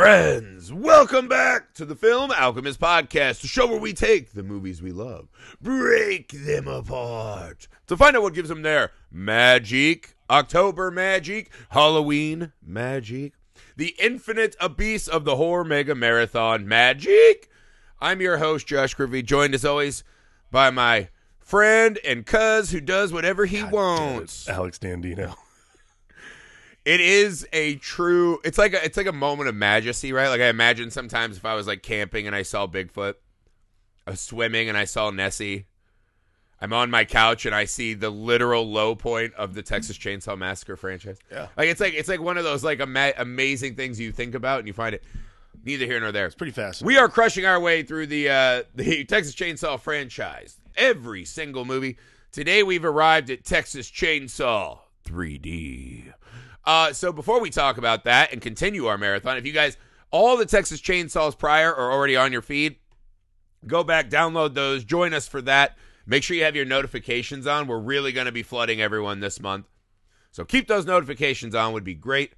Friends, welcome back to the Film Alchemist Podcast, the show where we take the movies we love, break them apart to find out what gives them their magic, October magic, Halloween magic, the infinite abyss of the horror mega marathon magic. I'm your host, Josh Griffey, joined as always by my friend and cuz who does whatever he wants. Alex Dandino. It is a true. It's like a, it's like a moment of majesty, right? Like I imagine sometimes if I was like camping and I saw Bigfoot, I was swimming and I saw Nessie. I'm on my couch and I see the literal low point of the Texas Chainsaw Massacre franchise. Yeah. like it's like it's like one of those like ama- amazing things you think about and you find it neither here nor there. It's pretty fast. We are crushing our way through the uh, the Texas Chainsaw franchise. Every single movie. Today we've arrived at Texas Chainsaw 3D. Uh, so before we talk about that and continue our marathon, if you guys all the Texas Chainsaws prior are already on your feed, go back, download those, join us for that. Make sure you have your notifications on. We're really going to be flooding everyone this month. So keep those notifications on would be great.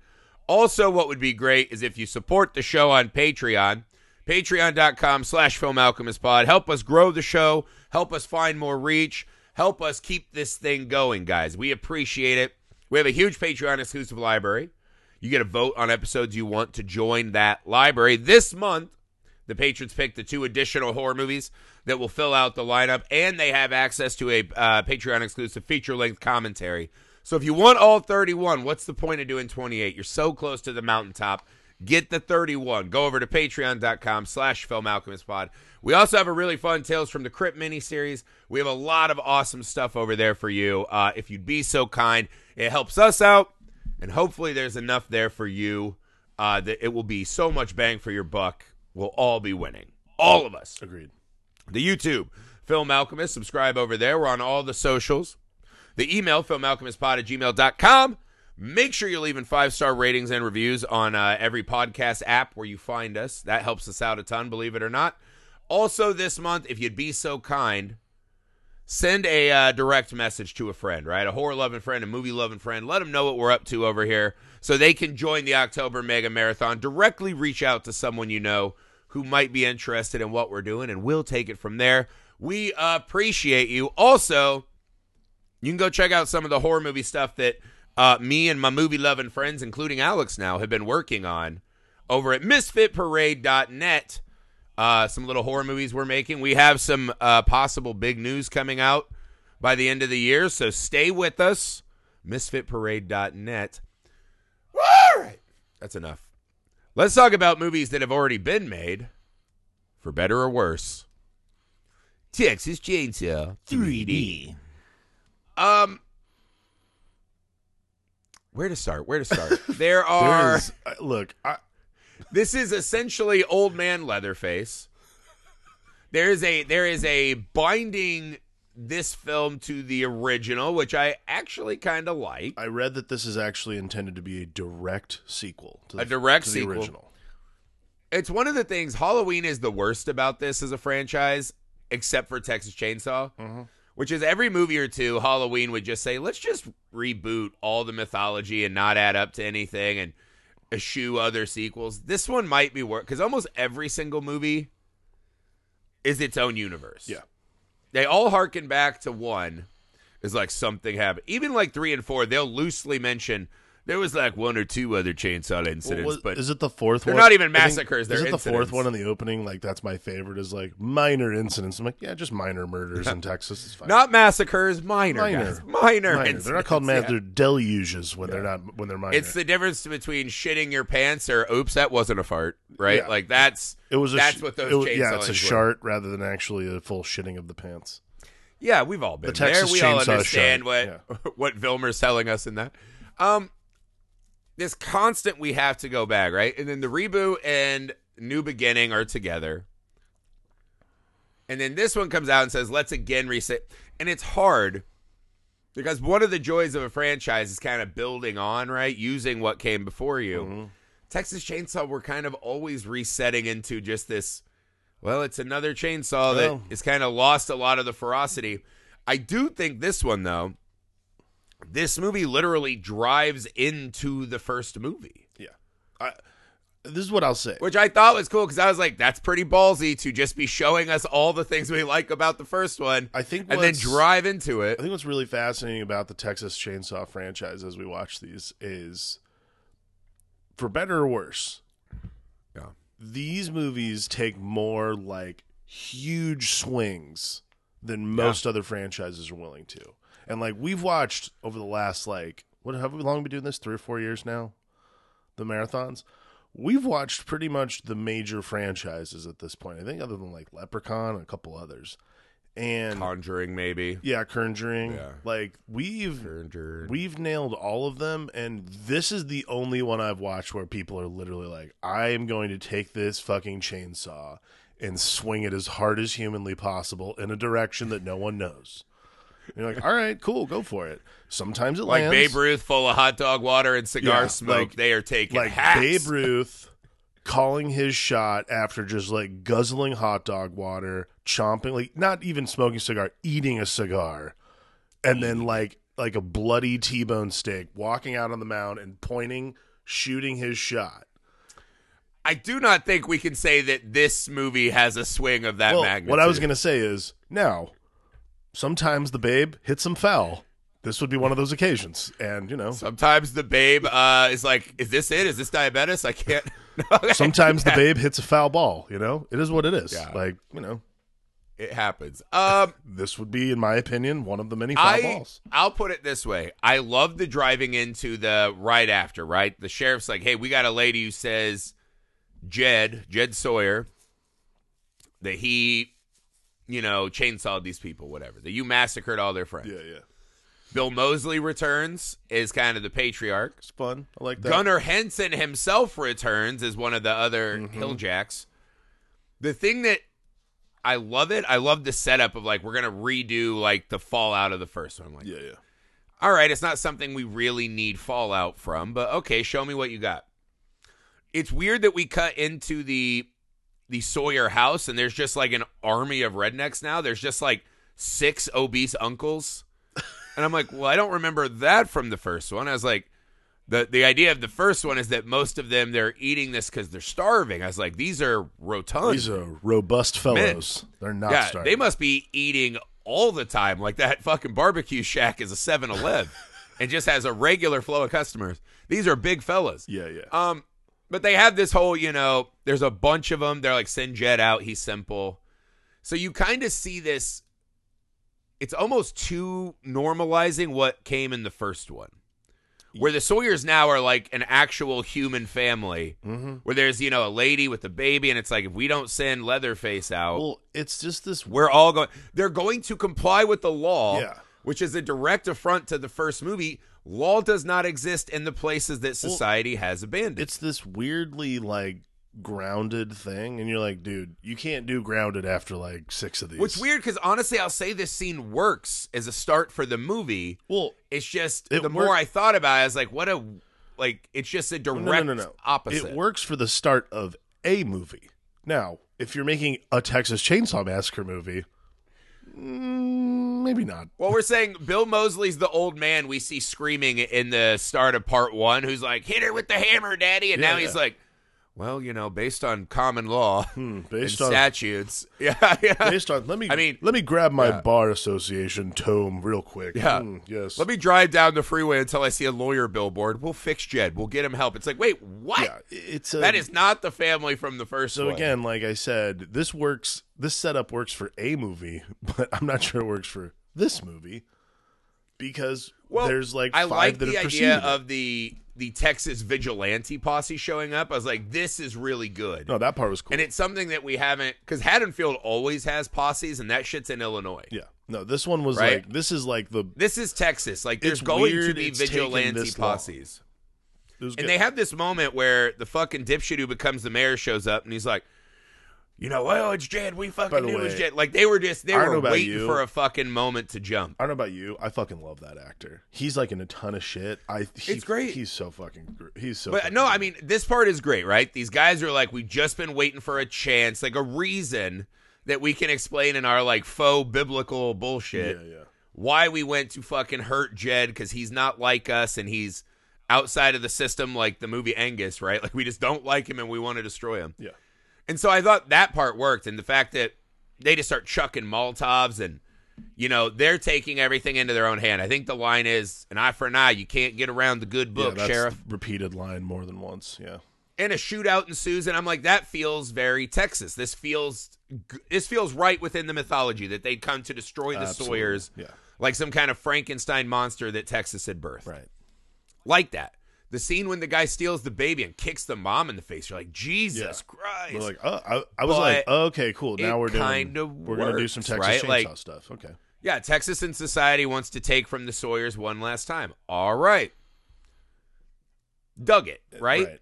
Also, what would be great is if you support the show on Patreon, patreon.com slash film alchemist pod. Help us grow the show, help us find more reach, help us keep this thing going, guys. We appreciate it. We have a huge Patreon exclusive library. You get a vote on episodes you want to join that library. This month, the patrons pick the two additional horror movies that will fill out the lineup, and they have access to a uh, Patreon exclusive feature length commentary. So if you want all 31, what's the point of doing 28? You're so close to the mountaintop. Get the 31. Go over to patreon.com slash pod. We also have a really fun Tales from the Crypt miniseries. We have a lot of awesome stuff over there for you. Uh, if you'd be so kind, it helps us out, and hopefully there's enough there for you uh, that it will be so much bang for your buck. We'll all be winning. All of us Agreed. the YouTube, Film Alchemist. Subscribe over there. We're on all the socials. The email, filmalchemistpod at gmail.com. Make sure you're leaving five star ratings and reviews on uh, every podcast app where you find us. That helps us out a ton, believe it or not. Also, this month, if you'd be so kind, send a uh, direct message to a friend, right? A horror loving friend, a movie loving friend. Let them know what we're up to over here so they can join the October Mega Marathon. Directly reach out to someone you know who might be interested in what we're doing, and we'll take it from there. We appreciate you. Also, you can go check out some of the horror movie stuff that uh, me and my movie loving friends, including Alex now, have been working on over at misfitparade.net. Uh, some little horror movies we're making. We have some uh, possible big news coming out by the end of the year, so stay with us. Misfitparade.net. All right, that's enough. Let's talk about movies that have already been made, for better or worse. Texas Chainsaw 3D. Um, where to start? Where to start? there are. There's, uh, look, I, This is essentially old man Leatherface. There is a there is a binding this film to the original, which I actually kind of like. I read that this is actually intended to be a direct sequel. To the, A direct to sequel. The original. It's one of the things Halloween is the worst about this as a franchise, except for Texas Chainsaw, mm-hmm. which is every movie or two Halloween would just say, let's just reboot all the mythology and not add up to anything and eschew other sequels. This one might be worth because almost every single movie is its own universe. Yeah. they all harken back to one. Is like something happened. Even like three and four, they'll loosely mention there was like one or two other chainsaw incidents, Well, what- but is it the fourth they're one? not even I think- massacres, they're is it the fourth one in the opening? Like that's my favorite. Is like minor incidents. I'm like, yeah, just minor murders in Texas. It's fine. Not massacres, minor, Minor. guys. Minor. minor. They're not called incidents, mad. yeah. They're deluges when they're not when they're minor. It's the difference between shitting your pants or oops, that wasn't a fart, right? Yeah. Like that's it was a that's sh- what those it was- chainsaw Yeah, it's a were. shart rather than actually a full shitting of the pants. Yeah, we've all been The there. Texas We all understand Shark, what what Vilmer's telling us in that. Um, this constant we have to go back, right? And then the reboot and new beginning are together. And then this one comes out and says, let's again reset. And it's hard because one of the joys of a franchise is kind of building on, right? Using what came before you. Mm-hmm. Texas Chainsaw, we're kind of always resetting into just this. Well, it's another chainsaw that has kind of lost a lot of the ferocity. I do think this one, though, this movie literally drives into the first movie. Yeah. I this is what I'll say. which I thought was cool because I was like, that's pretty ballsy to just be showing us all the things we like about the first one I think and then drive into it. I think what's really fascinating about the Texas Chainsaw franchise as we watch these is, for better or worse, Yeah. these movies take more like huge swings than most other franchises are willing to. And like we've watched over the last like what have we long been doing this three or four years now, the marathons. We've watched pretty much the major franchises at this point. I think other than like Leprechaun and a couple others, and Conjuring, maybe. yeah, Conjuring. Yeah. Like we've Conjuring. we've nailed all of them, and this is the only one I've watched where people are literally like, "I am going to take this fucking chainsaw and swing it as hard as humanly possible in a direction that no one knows." And you're like, "All right, cool, go for it." Sometimes it like lands. Babe Ruth, full of hot dog water and cigar Yeah, smoke. like- they are taking like hacks. Babe Ruth calling his shot after just like guzzling hot dog water, chomping like not even smoking a cigar, eating a cigar, and then like like a bloody T-bone steak, walking out on the mound and pointing, shooting his shot. I do not think we can say that this movie has a swing of that well, magnitude. what I was gonna say is now, sometimes the babe hits him foul. This would be one of those occasions, and you know. Sometimes the babe uh, is like, "Is this it? Is this diabetes? I can't." No, Sometimes the babe hits a foul ball. You know, it is what it is. Yeah. Like you know, it happens. Um, this would be, in my opinion, one of the many foul I balls. I'll put it this way: I love the driving into the right after. Right, the sheriff's like, "Hey, we got a lady who says Jed Jed Sawyer that he, you know, chainsawed these people, whatever. That you massacred all their friends." Yeah, yeah. Bill Moseley returns is kind of the patriarch. It's fun. I like that. Gunnar Hansen himself returns as one of the other mm-hmm. Hilljacks. The thing that I love it, I love the setup of like we're gonna redo like the fallout of the first one. Like, Yeah, yeah. all right, it's not something we really need fallout from, but okay, show me what you got. It's weird that we cut into the the Sawyer house and there's just like an army of rednecks now. There's just like six obese uncles. And I'm like, well, I don't remember that from the first one. I was like, the the idea of the first one is that most of them they're eating this because they're starving. I was like, these are rotund. These are robust fellows. They're not yeah, starving. they must be eating all the time. Like that fucking barbecue shack is a 7-Eleven and just has a regular flow of customers. These are big fellas. Yeah, yeah. Um, but they have this whole, you know, there's a bunch of them. They're like, send Jed out. He's simple. So you kind of see this. It's almost too normalizing what came in the first one. Where the Sawyers now are like an actual human family, Mm-hmm. where there's, you know, a lady with a baby, and it's like, if we don't send Leatherface out, well, it's just this. we're all going. They're going to comply with the law, Yeah. which is a direct affront to the first movie. Law does not exist in the places that society has abandoned. It's this weirdly like grounded thing, and you're like, dude, you can't do grounded after like six of these. Which weird because honestly, I'll say this scene works as a start for the movie. Well, It's just It the more I thought about it, I was like, what a like. It's just a direct no, no, no, opposite. It works for the start of a movie. Now, if you're making a Texas Chainsaw Massacre movie, Mm, maybe not. Well, we're saying Bill Moseley's the old man we see screaming in the start of part one, who's like, "Hit her with the hammer, daddy!" And Yeah, now he's yeah. like, "Well, you know, based on common law and Based on statutes, yeah, yeah." based on let me I mean- let me grab my Yeah. bar association tome real quick. Yeah. Hmm, yes. Let me drive down the freeway until I see a lawyer billboard. We'll fix Jed. We'll get him help. It's like, wait, what? yeah, it's a, That is not the family from the first So one. again, like I said, this works. This setup works for a movie, but I'm not sure it works for this movie because well, there's like I five like that the idea of the the Texas vigilante posse showing up. I was like, this is really good. No, that part was cool. And it's something that we haven't because Haddonfield always has posses, and that shit's in Illinois. yeah, no, this one was Right? like this is like the This is Texas. Like there's going to be vigilante posses. And they have this moment where the fucking dipshit who becomes the mayor shows up and he's like, you know, oh, it's Jed. We fucking knew it was way, Jed. Like they were just they were waiting you. for a fucking moment to jump. I don't know about you. I fucking love that actor. He's like in a ton of shit. I he, It's great. He's so fucking. He's so. But no, I mean, this part is great, right? These guys are like, we've just been waiting for a chance, like a reason that we can explain in our like faux biblical bullshit yeah, yeah. why we went to fucking hurt Jed because he's not like us and he's outside of the system, like the movie Angus, right? Like we just don't like him and we want to destroy him. Yeah. And so I thought that part worked, and the fact that they just start chucking Molotovs and you know they're taking everything into their own hand. I think the line is an eye for an eye. You can't get around the good book, yeah, sheriff. repeated line more than once. Yeah. And a shootout ensues, and I'm like, that feels very Texas. This feels this feels right within the mythology that they'd come to destroy the Absolutely. Sawyers, Yeah. like some kind of Frankenstein monster that Texas had birthed. Right. Like that. The scene when the guy steals the baby and kicks the mom in the face, you're like, Jesus Yeah. Christ. We're like, oh, I, I was But like, oh, okay, cool. Now we're doing, we're gonna do some Texas right? Chainsaw Like- stuff. Okay. Yeah, Texas in society wants to take from the Sawyers one last time. All right. Dug it, uh, right?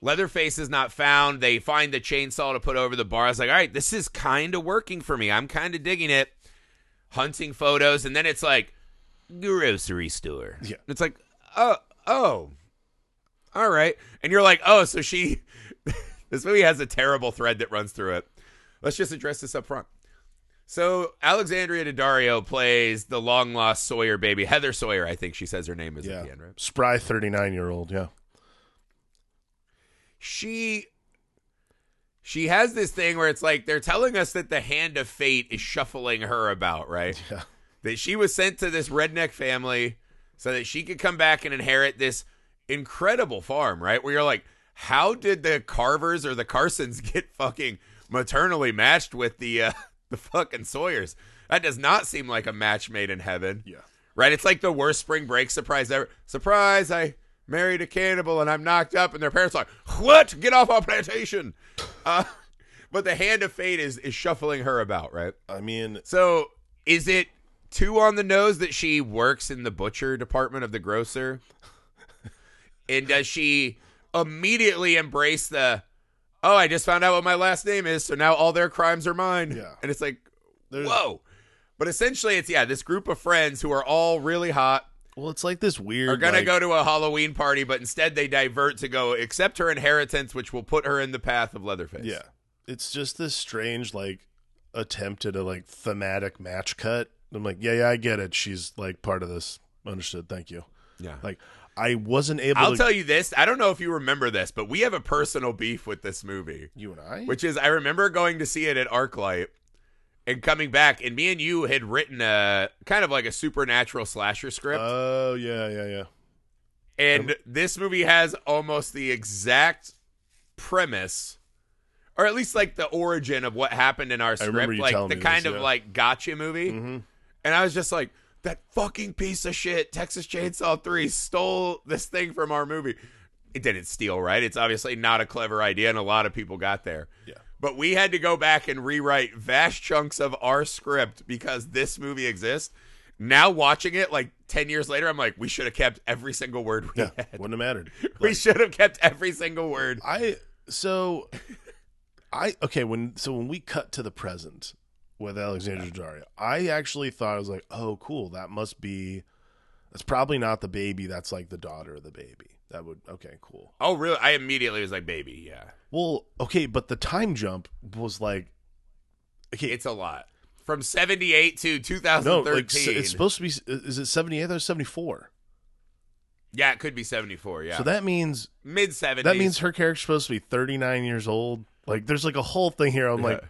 Leatherface is not found. They find the chainsaw to put over the bar. I was like, all right, this is kind of working for me. I'm kind of digging it. Hunting photos, and then it's like grocery store. Yeah. It's like, oh, oh, all right. And you're like, oh, so she. this movie has a terrible thread that runs through it. Let's just address this up front. So Alexandria Daddario plays the long lost Sawyer baby, Heather Sawyer. I think she says her name is Yeah. at the end, right? Spry 39 year old. Yeah. she she has this thing where it's like they're telling us that the hand of fate is shuffling her about, right? Yeah. That she was sent to this redneck family so that she could come back and inherit this incredible farm, right? Where you're like, how did the Carvers or the Carsons get fucking maternally matched with the uh, the fucking Sawyers? That does not seem like a match made in heaven Yeah. right? It's like the worst spring break surprise ever. Surprise! I married a cannibal and I'm knocked up, and their parents are like, "What? Get off our plantation!" Uh, but the hand of fate is is shuffling her about, right? I mean, So is it too on the nose that she works in the butcher department of the grocer? and does she immediately embrace the? Oh, I just found out what my last name is, so now all their crimes are mine. Yeah. and it's like, there's, whoa. But essentially, it's yeah, this group of friends who are all really hot well, it's like this weird. are gonna like- go to a Halloween party, but instead they divert to go accept her inheritance, which will put her in the path of Leatherface. Yeah. It's just this strange, like, attempt at a, like, thematic match cut. I'm like, yeah, yeah, I get it. She's, like, part of this. Understood. Thank you. yeah. Like, I wasn't able I'll to. tell you this. I don't know if you remember this, but we have a personal beef with this movie, you and I? which is I remember going to see it at ArcLight and coming back, and me and you had written a kind of like a supernatural slasher script. Oh, yeah, yeah, yeah. And this movie has almost the exact premise, or at least like the origin of what happened in our script, like the kind this, of yeah. like gotcha movie. Mhm. And I was just like, that fucking piece of shit, Texas Chainsaw 3 stole this thing from our movie. It didn't steal, right? It's obviously not a clever idea, and a lot of people got there. Yeah. But we had to go back and rewrite vast chunks of our script because this movie exists. Now watching it like 10 years later, I'm like, we should have kept every single word we Yeah. had. Wouldn't have mattered. We should have kept every single word. I so I okay when so when we cut to the present with Alexandra Daddario, I actually thought I was like, oh, cool, that must be. That's probably not the baby. That's like the daughter of the baby. That would okay, cool. Oh, really? I immediately was like, baby, yeah. Well, okay, but the time jump was like, okay, It's a lot. From 78 to no, 2013. like it's supposed to be. Is it seventy eight or seventy four? yeah, it could be 74, yeah. So that means Mid 70s. that means her character's supposed to be thirty nine years old. Like, there's like a whole thing here. I'm like,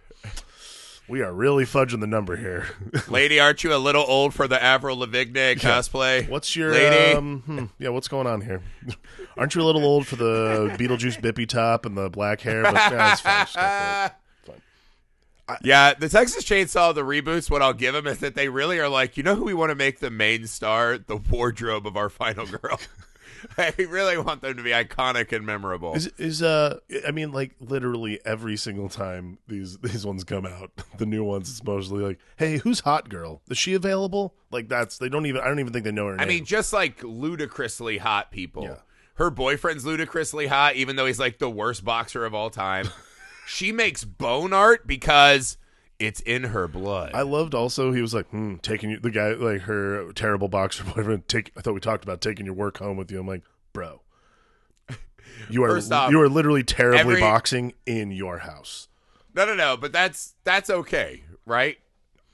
we are really fudging the number here. Lady, aren't you a little old for the Avril Lavigne cosplay? What's your Lady? Um, hmm, yeah, what's going on here? Aren't you a little old for the Beetlejuice bippy top and the black hair? But yeah, it's fine. Just go for it. Yeah, the Texas Chainsaw, the reboots, what I'll give them is that they really are like, you know who we want to make the main star? The wardrobe of our final girl. I really want them to be iconic and memorable. Is is uh? I mean, like literally every single time these these ones come out, the new ones, it's mostly like, hey, who's hot girl? Is she available? Like that's they don't even. I don't even think they know her I name. mean, just like ludicrously hot people. Yeah. Her boyfriend's ludicrously hot, even though he's like the worst boxer of all time. she makes bone art because it's in her blood. I loved also he was like, hmm, taking you the guy like her terrible boxer boyfriend. Take I thought we talked about taking your work home with you. I'm like, bro, you are off, you are literally terribly every- boxing in your house. No, no, no. But that's that's okay, right?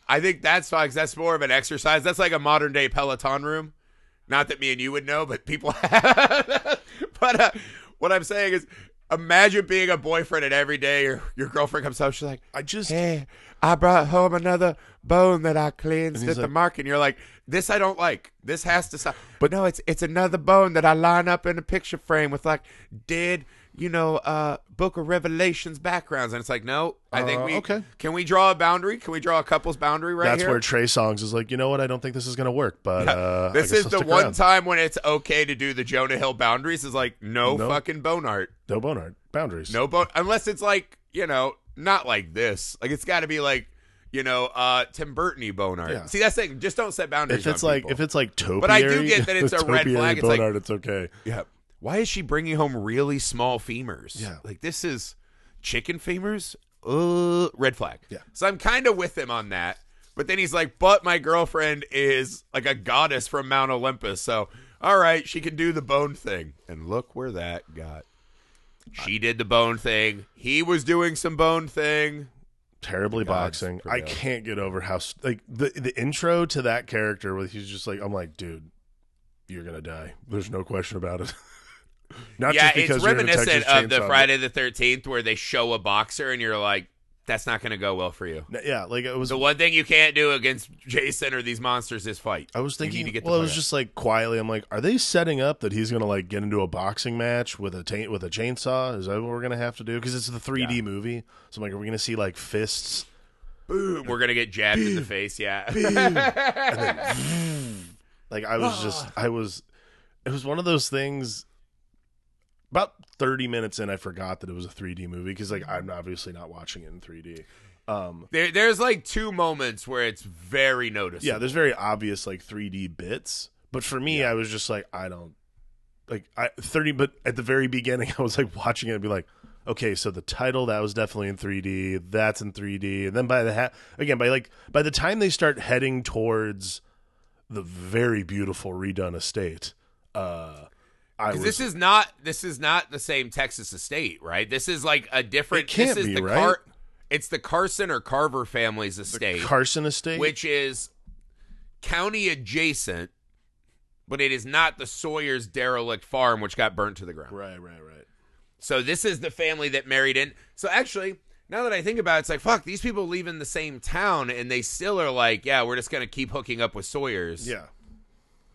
I think that's fine that's more of an exercise. That's like a modern day Peloton room. Not that me and you would know, but people have. but uh, what I'm saying is, imagine being a boyfriend and every day your, your girlfriend comes home, she's like, I just hey, I brought home another bone that I cleansed at the like- market. And you're like, this I don't like. This has to stop. But no, it's it's another bone that I line up in a picture frame with like dead, you know, uh Book of Revelations backgrounds. And it's like, no, I think Uh, we okay. Can we draw a boundary? Can we draw a couple's boundary right that's here? where Trey Songz is like, you know what? I don't think this is gonna work, but uh, this is I'll the one around. time when it's okay to do the Jonah Hill boundaries. Is like no, No. fucking bone art, No bone art boundaries. no bone, unless it's like you know, not like this. Like it's got to be like you know, uh Tim Burton bone art. Yeah. See, that's the thing. Just don't set boundaries. If it's like people. if it's like topiary, But I do get that it's a red flag. It's like- art. It's okay. Yeah. Why is she bringing home really small femurs? Yeah. Like this is chicken femurs? Uh, red flag. Yeah. So I'm kind of with him on that. But then he's like, but my girlfriend is like a goddess from Mount Olympus. So, all right, she can do the bone thing. And look where that got. She did the bone thing. He was doing some bone thing. Terribly Gods boxing. I can't get over how like the the intro to that character where he's just like, I'm like, dude, you're gonna die. There's no question about it. Not yeah, just because it's you're in a reminiscent of the Friday the 13th where they show a boxer and you're like, that's not going to go well for you. Yeah, like it was. The one thing you can't do against Jason or these monsters is fight. I was thinking. to get well, I was just like quietly. I'm like, are they setting up that he's gonna like get into a boxing match with a ta- with a chainsaw? Is that what we're gonna have to do? Because it's the 3D movie. So I'm like, are we gonna see like fists? Boom. We're going to get jabbed in the face. Yeah. Like I was just, I was, it was one of those things. About 30 minutes in, I forgot that it was a 3D movie because like I'm obviously not watching it in 3D. Um, there, there's like two moments where it's very noticeable. yeah, there's very obvious like 3D bits, but for me, I was just like, I don't like I 30. But at the very beginning, I was like watching it and be like, okay, so the title that was definitely in 3D, that's in 3D, and then by the ha- again by like by the time they start heading towards the very beautiful redone estate, uh, I was this is not this is not the same Texas estate, right? This is like a different. It can't this is be, the right? it's the Carson or Carver family's estate, Carson estate, which is county adjacent, but it is not the Sawyer's derelict farm, which got burnt to the ground. right, right, right. So this is the family that married in. So actually, now that I think about it, it's like fuck. These people live in the same town, and they still are like, yeah, we're just gonna keep hooking up with Sawyer's. Yeah,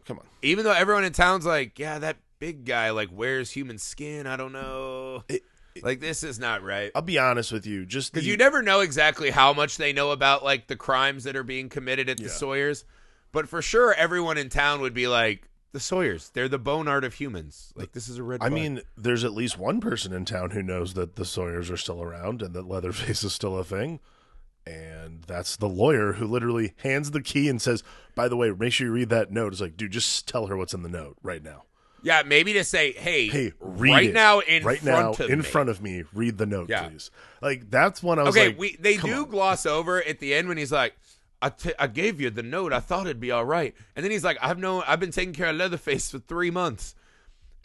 come on. Even though everyone in town's like, yeah, that big guy like wears human skin. I don't know. It- like this is not right. I'll be honest with you, just Because the- you never know exactly how much they know about like the crimes that are being committed at the Yeah. Sawyers, but for sure everyone in town would be like the Sawyers. They're the bone art of humans. Like this is a red. I mean, there's at least one person in town who knows that the Sawyers are still around and that Leatherface is still a thing. And that's the lawyer who literally hands the key and says, By the way, make sure you read that note. It's like, dude, just tell her what's in the note right now. Yeah, maybe to say, hey, Hey, read right it. now in right now front of in me. front of me, read the note, Yeah. please. Like that's when I was Okay, like, we they come do on. gloss over at the end when he's like, I, t- I gave you the note. I thought it'd be all right. And then he's like, I've known, I've been taking care of Leatherface for three months.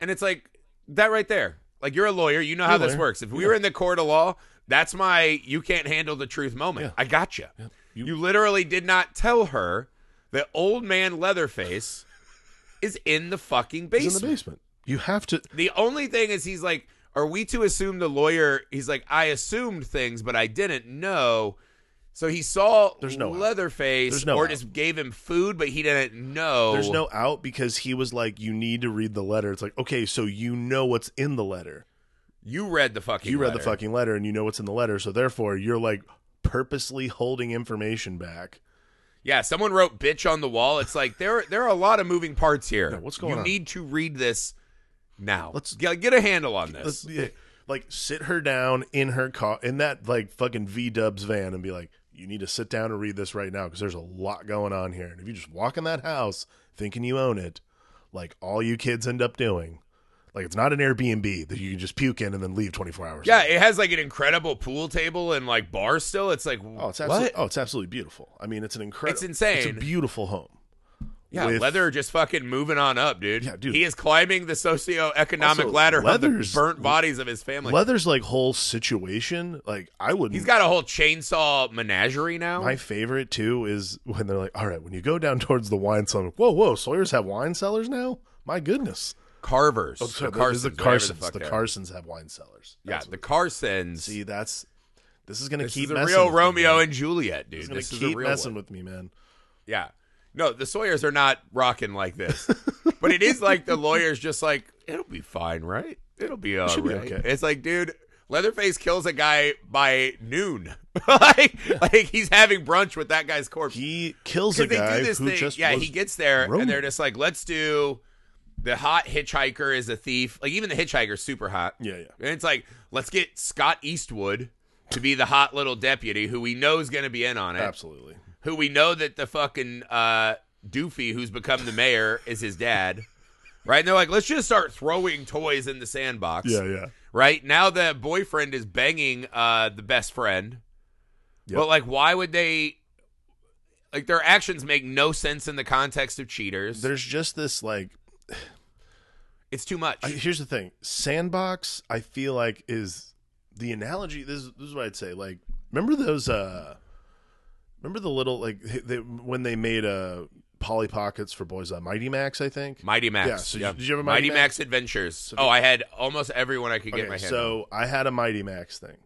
And it's like, that right there. Like, you're a lawyer. You know how You're a this lawyer. works. If we were in the court of law, that's my, you can't handle the truth moment. I got you. You- You literally did not tell her that old man Leatherface is in the fucking He's basement. in the basement. You have to. The only thing is, he's like, are we to assume the lawyer? He's like, I assumed things, but I didn't know. So he saw There's no. Leatherface, There's no or out. just gave him food, but he didn't know. There's no out because he was like, you need to read the letter. It's like, okay, so you know what's in the letter. You read the fucking. you read the fucking letter and you know what's in the letter so therefore you're like purposely holding information back Yeah, someone wrote "bitch" on the wall. It's like there, there are a lot of moving parts here. Yeah, what's going you on? You need to read this now. Let's- get, get a handle on this. Yeah, like sit her down in her car in that like fucking v-dubs van and be like you need to sit down and read this right now because there's a lot going on here and if you just walk in that house thinking you own it like all you kids end up doing like it's not an airbnb that you can just puke in and then leave 24 hours yeah, later. it has like an incredible pool table and like bar still. It's like oh it's what? absolutely oh it's absolutely beautiful i mean it's an incredible It's insane. it's a beautiful home Yeah, with- leather just fucking moving on up, dude. Yeah, dude. He is climbing the socioeconomic Also, ladder of the Leather's- burnt bodies of his family. Leather's like whole situation. Like I wouldn't. He's got a whole chainsaw menagerie now. My favorite too is when they're like, "All right, when you go down towards the wine cellar, whoa, whoa, Sawyer's have wine cellars now. My goodness, Carvers. oh, sorry, the the, Carsons. the Carsons, fuck the. Carsons have wine cellars. Yeah, the Carsons. see, that's this is gonna this keep is a real me, Romeo man. and Juliet, dude. Gonna This is keep a real messing one. with me, man. Yeah. No, the Sawyers are not rocking like this. but it is like the lawyer's just like, it'll be fine, right? It'll be all should be okay. It's like, dude, Leatherface kills a guy by noon. like, like he's having brunch with that guy's corpse. He kills a guy do this who thing. just yeah, he gets there and they're just like, let's do the hot hitchhiker is a thief. Like even the hitchhiker's super hot. Yeah, yeah. And it's like, let's get Scott Eastwood to be the hot little deputy who we know is going to be in on it absolutely. who we know that the fucking uh, doofy who's become the mayor is his dad. Right? And they're like, let's just start throwing toys in the sandbox. Yeah, yeah. Right? Now the boyfriend is banging uh, the best friend. Yep. But, like, why would they. Like, their actions make no sense in the context of cheaters. There's just this like it's too much. I, here's the thing sandbox i feel like is the analogy this, is- this is what i'd say like remember those uh remember the little like they, when they made a polly pockets for boys uh, mighty max i think Mighty Max. Yeah, so yeah. did you have a Mighty, Mighty Max, Adventures? oh, I had almost everyone I could get okay, my hand on. so i had a mighty max thing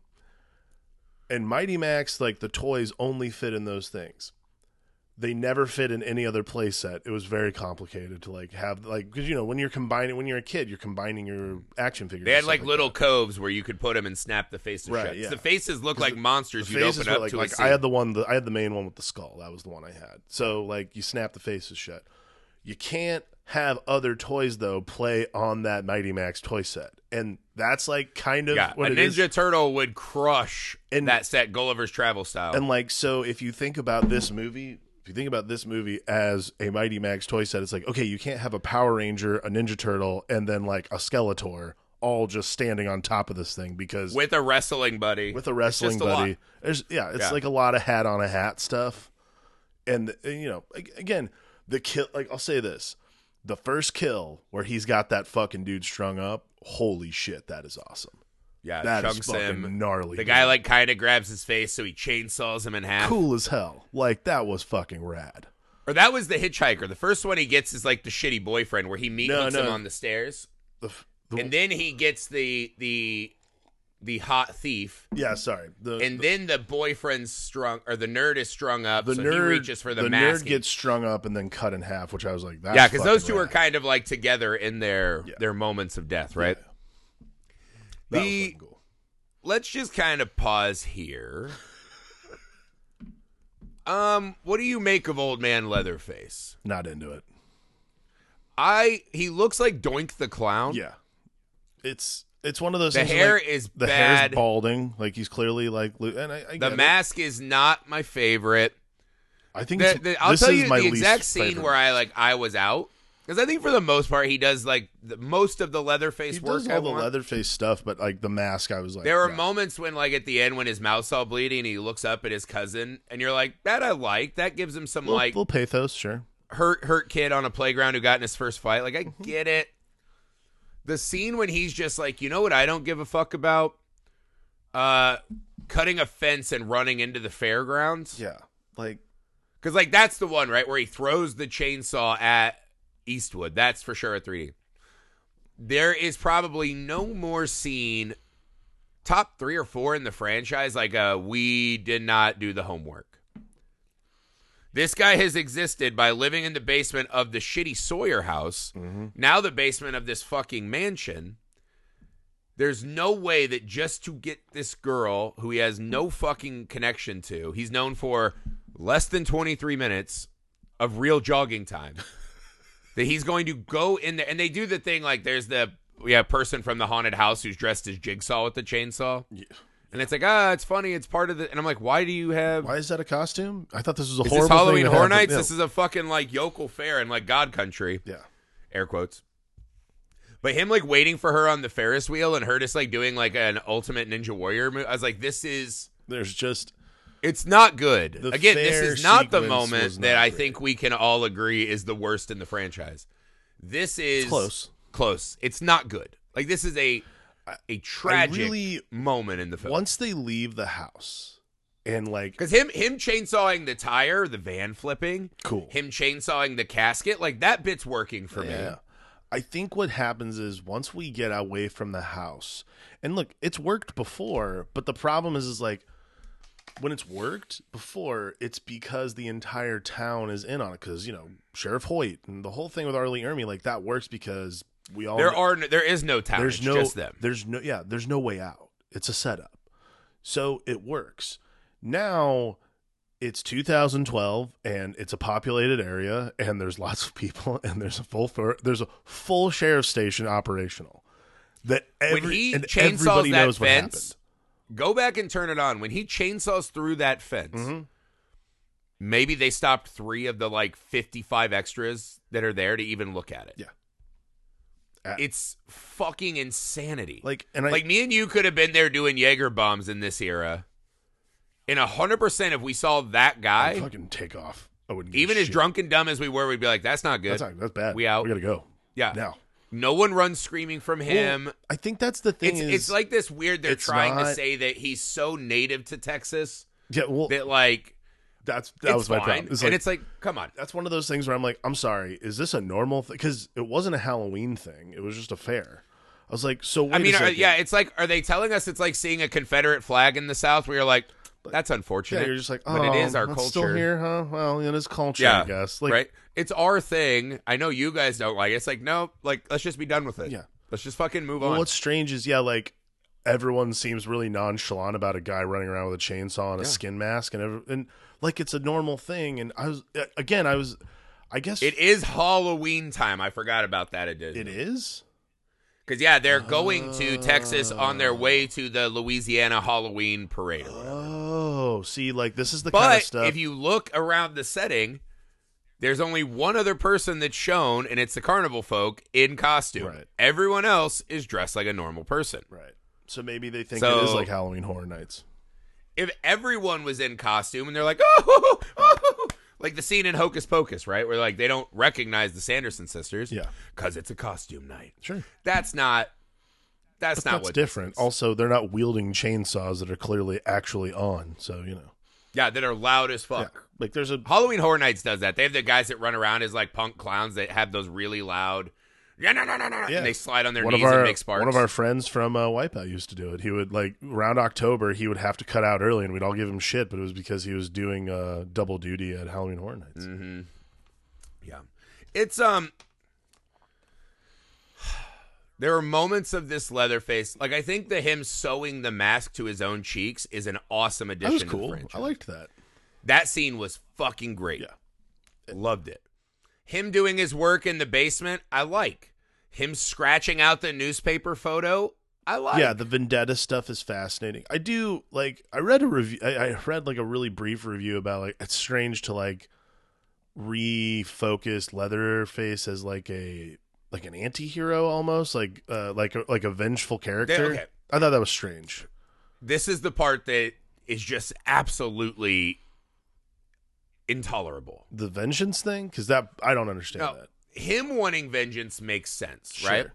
and mighty max like the toys only fit in those things they never fit in any other play set. It was very complicated to like have like because you know when you're combining when you're a kid you're combining your mm. action figures. They had stuff like little that. coves where you could put them and snap the faces Right, shut. yeah. The faces look like the- monsters The faces open were up like, to like. I had the one the, I had the main one with the skull. That was the one I had. So like you snap the faces shut. You can't have other toys though play on that Mighty Max toy set, and that's like kind of yeah, a what it Ninja is. Turtle would crush in that set Gulliver's Travel style. And like so, if you think about this movie. If you think about this movie as a Mighty Max toy set, it's like okay, you can't have a Power Ranger, a Ninja Turtle, and then like a Skeletor all just standing on top of this thing because with a wrestling buddy. with a wrestling just a buddy. There's yeah, it's Yeah. like a lot of hat on a hat stuff. And, and, you know, again, the kill like I'll say this. The first kill where he's got that fucking dude strung up, holy shit, that is awesome. Yeah, That is chunks fucking him. gnarly. The dude. guy like kind of grabs his face, so he chainsaws him in half. cool as hell. Like that was fucking rad. Or that was the hitchhiker. The first one he gets is like the shitty boyfriend where he meets No, hooks him on the stairs, The, the and then he gets the the the hot thief. yeah, sorry. The And then the boyfriend's strung, or the nerd is strung up, the so nerd he reaches for the, mask. the mask. nerd gets strung up and then cut in half, which I was like, that's yeah, because those two are kind of like together in their Yeah. their moments of death, right? That The- cool. Let's just kind of pause here. um, what do you make of old man Leatherface? Not into it. I he looks like Doink the clown. Yeah, it's it's one of those. The hair like, is the bad. hair's balding. Like he's clearly like, and I, I The mask is not my favorite. I think The, the, I'll this tell is you my the exact scene favorite. where I like I was out because I think for the most part he does like the, most of the Leatherface he work. does I all the want. Leatherface stuff, but like the mask, I was like, There were yeah. moments when, like, at the end, when his mouth's all bleeding, and he looks up at his cousin, and you're like, "That I like. That gives him some little, like little pathos, sure. hurt hurt kid on a playground who got in his first fight. Like, I Mm-hmm. get it. The scene when he's just like, you know what, I don't give a fuck about, uh, cutting a fence and running into the fairgrounds. Yeah, like Because like that's the one right where he throws the chainsaw at Eastwood. That's for sure a 3D. There is probably no more scene top three or four in the franchise like uh we did not do the homework. This guy has existed by living in the basement of the shitty Sawyer house, now the basement of this fucking mansion. There's no way that just to get this girl who he has no fucking connection to, he's known for less than 23 minutes of real jogging time, that he's going to go in there. And they do the thing like there's the yeah person from the haunted house who's dressed as Jigsaw with the chainsaw. And it's like, ah, it's funny. It's part of the. And I'm like, why do you have. why is that a costume? I thought this was a is horrible this Halloween thing Horror have, Nights? yeah. This is a fucking like yokel fair in like God Country. yeah. Air quotes. But him like waiting for her on the Ferris wheel and her just like doing like an ultimate ninja warrior move. I was like, this is. There's just It's not good. The Again, this is not the moment not that I great. think we can all agree is the worst in the franchise. This is close. Close. It's not good. Like this is a a tragic really- moment in the film. Once they leave the house and like Because him him chainsawing the tire, the van flipping, cool. him chainsawing the casket, like that bit's working for me. I think what happens is once we get away from the house, and look, it's worked before, but the problem is, is like when it's worked before, it's because the entire town is in on it. Because you know Sheriff Hoyt and the whole thing with R. Lee Ermey, like that works because we all There are no, there is no town. there's it's no just them. there's no yeah there's no way out. It's a setup, so it works. Now it's 2012 and it's a populated area and there's lots of people and there's a full there's a full sheriff station operational that every, when he and chainsaws everybody that knows what happened. Go back and turn it on. When he chainsaws through that fence, Mhm. maybe they stopped three of the like 55 extras that are there to even look at it. Yeah. Uh, It's fucking insanity. Like and I like me and you could have been there doing Jaeger bombs in this era. And 100% if we saw that I'd guy, fucking take off. I wouldn't even as shit. drunk and dumb as we were, we'd be like, that's not good. That's not, that's bad. We out. We gotta go yeah. now. No one runs screaming from him. Well, I think that's the thing. it's is, it's like this weird they're trying to say that he's so native to Texas yeah. Well, that like that's that was my fine. problem. It's like, and it's like, come on. that's one of those things where I'm like, I'm sorry, is this a normal thing? Because it wasn't a Halloween thing; it was just a fair. I was like, so I mean, are, yeah, it's like, are they telling us it's like seeing a Confederate flag in the South? Where you're like, that's unfortunate. yeah, you're just like, oh, but it is oh, our culture, Still here, huh? Well, it is culture, Yeah, I guess. Like, right? It's our thing. I know you guys don't like it. It's like, no, like let's just be done with it. Yeah. let's just fucking move well, on. what's strange is, yeah, like everyone seems really nonchalant about a guy running around with a chainsaw and a skin mask, and every, and like it's a normal thing. And I was again, I was, I guess It is Halloween time. I forgot about that. It is. it is. Because yeah, they're going to Texas on their oh. way to the Louisiana Halloween parade. Oh, see, like this is the kind But of stuff. if you look around the setting, there's only one other person that's shown, and it's the carnival folk in costume. Right. Everyone else is dressed like a normal person. right. So maybe they think So- it is like Halloween Horror Nights. If everyone was in costume and they're like, oh, oh, oh, oh like the scene in Hocus Pocus, right? Where like they don't recognize the Sanderson sisters, Yeah. because it's a costume night. Sure. That's not. That's not that's what different. Also, they're not wielding chainsaws that are clearly actually on. So you know, Yeah, that are loud as fuck. yeah. like there's a Halloween Horror Nights does that. They have the guys that run around as like punk clowns that have those really loud, yeah, no, no, no, no, Yeah. and they slide on their one knees of our and make sparks. one of our friends from uh, Wipeout used to do it. He would like around October he would have to cut out early, and we'd all give him shit, but it was because he was doing uh, double duty at Halloween Horror Nights. Mm-hmm. yeah, it's um. There are moments of this Leatherface, like I think the him sewing the mask to his own cheeks is an awesome addition. That was cool. I liked that. that scene was fucking great. Yeah. Loved it. Him doing his work in the basement, I like. Him scratching out the newspaper photo, I like. yeah, the vendetta stuff is fascinating. I do like. I read a review. I, I read like a really brief review about like it's strange to like refocus Leatherface as like a like an anti-hero almost like uh like a, like a vengeful character. okay. I thought that was strange. This is the part that is just absolutely intolerable. The vengeance thing because that I don't understand Now, that. him wanting vengeance makes sense, Sure. right?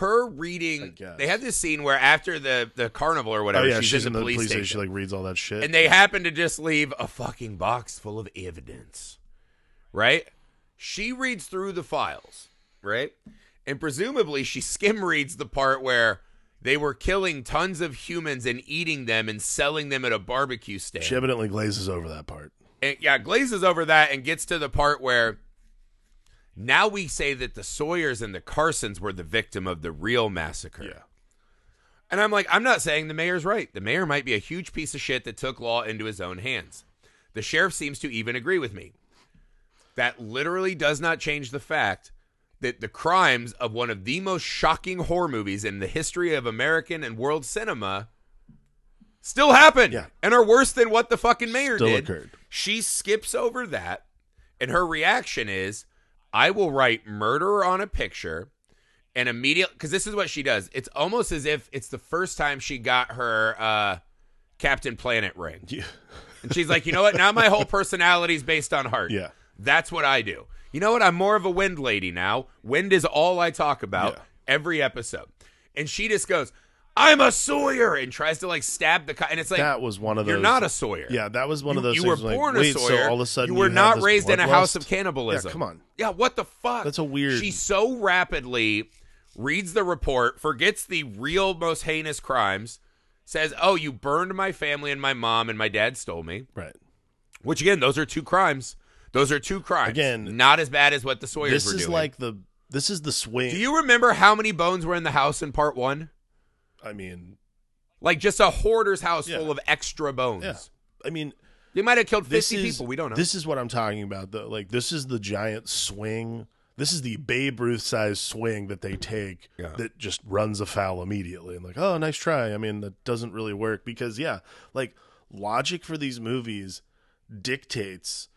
Her reading, they have this scene where after the the carnival or Oh whatever, yeah, she's, in the, police, station. station, She like reads all that shit. and they happen to just leave a fucking box full of evidence, right? She reads through the files, right? And presumably she skim reads the part where they were killing tons of humans and eating them and selling them at a barbecue stand. she evidently glazes over that part. And yeah, glazes over that and gets to the part where now we say that the Sawyers and the Carsons were the victim of the real massacre. Yeah. And I'm like, I'm not saying the mayor's right. The mayor might be a huge piece of shit that took law into his own hands. The sheriff seems to even agree with me. That literally does not change the fact that the crimes of one of the most shocking horror movies in the history of American and world cinema still happened Yeah. and are worse than what the fucking mayor Still did. occurred. She skips over that, and her reaction is, I will write murderer on a picture and immediately, because this is what she does. It's almost as if it's the first time she got her uh, Captain Planet ring. Yeah. And she's like, you know what? Now my whole personality is based on heart. Yeah. That's what I do. You know what? I'm more of a wind lady now. Wind is all I talk about Yeah. every episode. And she just goes, I'm a Sawyer and tries to like stab the guy. And it's like, that was one of those. you're not a Sawyer. Yeah, that was one of You- those. You, were like, born a Sawyer. So all of a sudden, you were have not raised in a house of cannibalism. Yeah, come on. Yeah, what the fuck? That's a weird- She so rapidly reads the report, forgets the real most heinous crimes, says, "Oh, you burned my family and my mom, and my dad stole me." Right. Which again, those are two crimes. Those are two crimes. Again, not as bad as what the Sawyers This were is doing. like the. This is the swing. Do you remember how many bones were in the house in part one? I mean, Like just a hoarder's house Yeah. full of extra bones. yeah. I mean, They might have killed fifty is people. We don't know. This is what I'm talking about. Though, like this is the giant swing. This is the Babe Ruth sized swing that they take Yeah. that just runs afoul immediately and like, oh, nice try. I mean, that doesn't really work because yeah, like logic for these movies dictates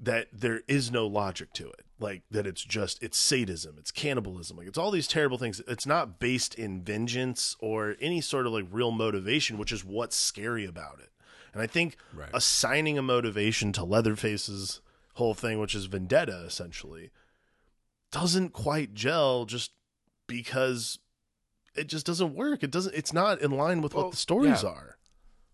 that there is no logic to it. Like that it's just it's sadism, it's cannibalism, like it's all these terrible things. It's not based in vengeance or any sort of like real motivation, which is what's scary about it. And I think Right. assigning a motivation to Leatherface's whole thing, which is vendetta essentially, doesn't quite gel just because it just doesn't work. It doesn't it's not in line with Well, what the stories yeah. are.